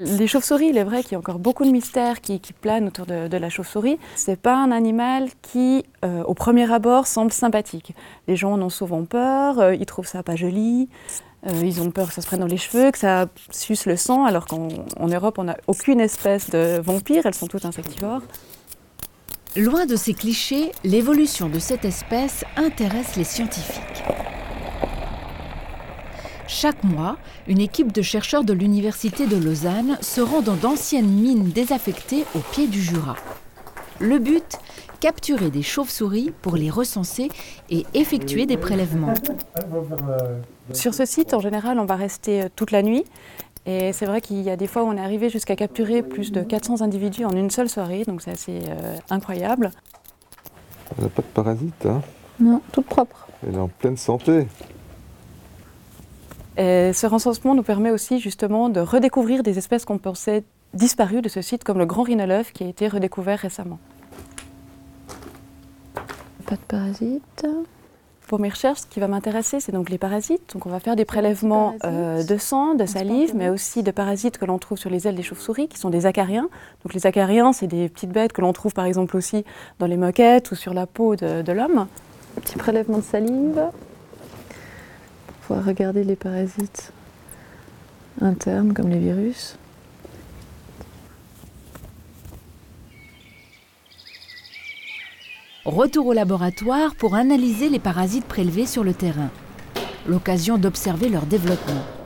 Les chauves-souris, il est vrai qu'il y a encore beaucoup de mystères qui, planent autour de, la chauve-souris. C'est pas un animal qui, euh, au premier abord, semble sympathique. Les gens en ont souvent peur, euh, ils trouvent ça pas joli, euh, ils ont peur que ça se prenne dans les cheveux, que ça suce le sang, alors qu'en Europe, on n'a aucune espèce de vampire, elles sont toutes insectivores. Loin de ces clichés, l'évolution de cette espèce intéresse les scientifiques. Chaque mois, une équipe de chercheurs de l'Université de Lausanne se rend dans d'anciennes mines désaffectées au pied du Jura. Le but Capturer des chauves-souris pour les recenser et effectuer des prélèvements. Sur ce site, en général, on va rester euh, toute la nuit. Et c'est vrai qu'il y a des fois où on est arrivé jusqu'à capturer plus de 400 individus en une seule soirée, donc c'est assez euh, incroyable. Elle n'a pas de parasites, hein? Non, toute propre. Elle est en pleine santé. Et ce recensement nous permet aussi justement de redécouvrir des espèces qu'on pensait disparues de ce site, comme le grand rhinolophe qui a été redécouvert récemment. Pas de parasites. Pour mes recherches, ce qui va m'intéresser, c'est donc les parasites. Donc on va faire des prélèvements euh, de sang, de salive, mais aussi de parasites que l'on trouve sur les ailes des chauves-souris, qui sont des acariens. Donc les acariens, c'est des petites bêtes que l'on trouve par exemple aussi dans les moquettes ou sur la peau de, de l'homme. Petit prélèvement de salive regarder les parasites internes comme les virus. Retour au laboratoire pour analyser les parasites prélevés sur le terrain. L'occasion d'observer leur développement.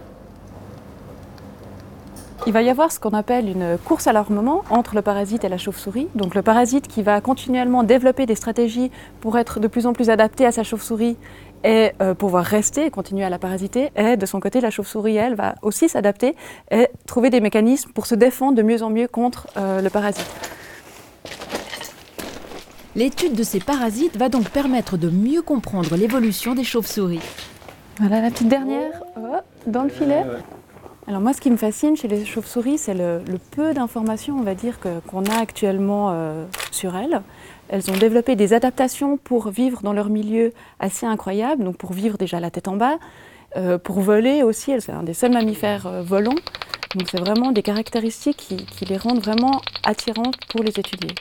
Il va y avoir ce qu'on appelle une course à l'armement entre le parasite et la chauve-souris. Donc le parasite qui va continuellement développer des stratégies pour être de plus en plus adapté à sa chauve-souris et euh, pouvoir rester et continuer à la parasiter. Et de son côté, la chauve-souris, elle, va aussi s'adapter et trouver des mécanismes pour se défendre de mieux en mieux contre euh, le parasite. L'étude de ces parasites va donc permettre de mieux comprendre l'évolution des chauves-souris. Voilà la petite dernière, oh, dans le filet. Alors moi, ce qui me fascine chez les chauves-souris, c'est le, peu d'informations, on va dire, qu'on a actuellement euh, sur elles. Elles ont développé des adaptations pour vivre dans leur milieu assez incroyables, donc pour vivre déjà la tête en bas, euh, pour voler aussi. C'est un des seuls mammifères euh, volants. Donc c'est vraiment des caractéristiques qui les rendent vraiment attirantes pour les étudier.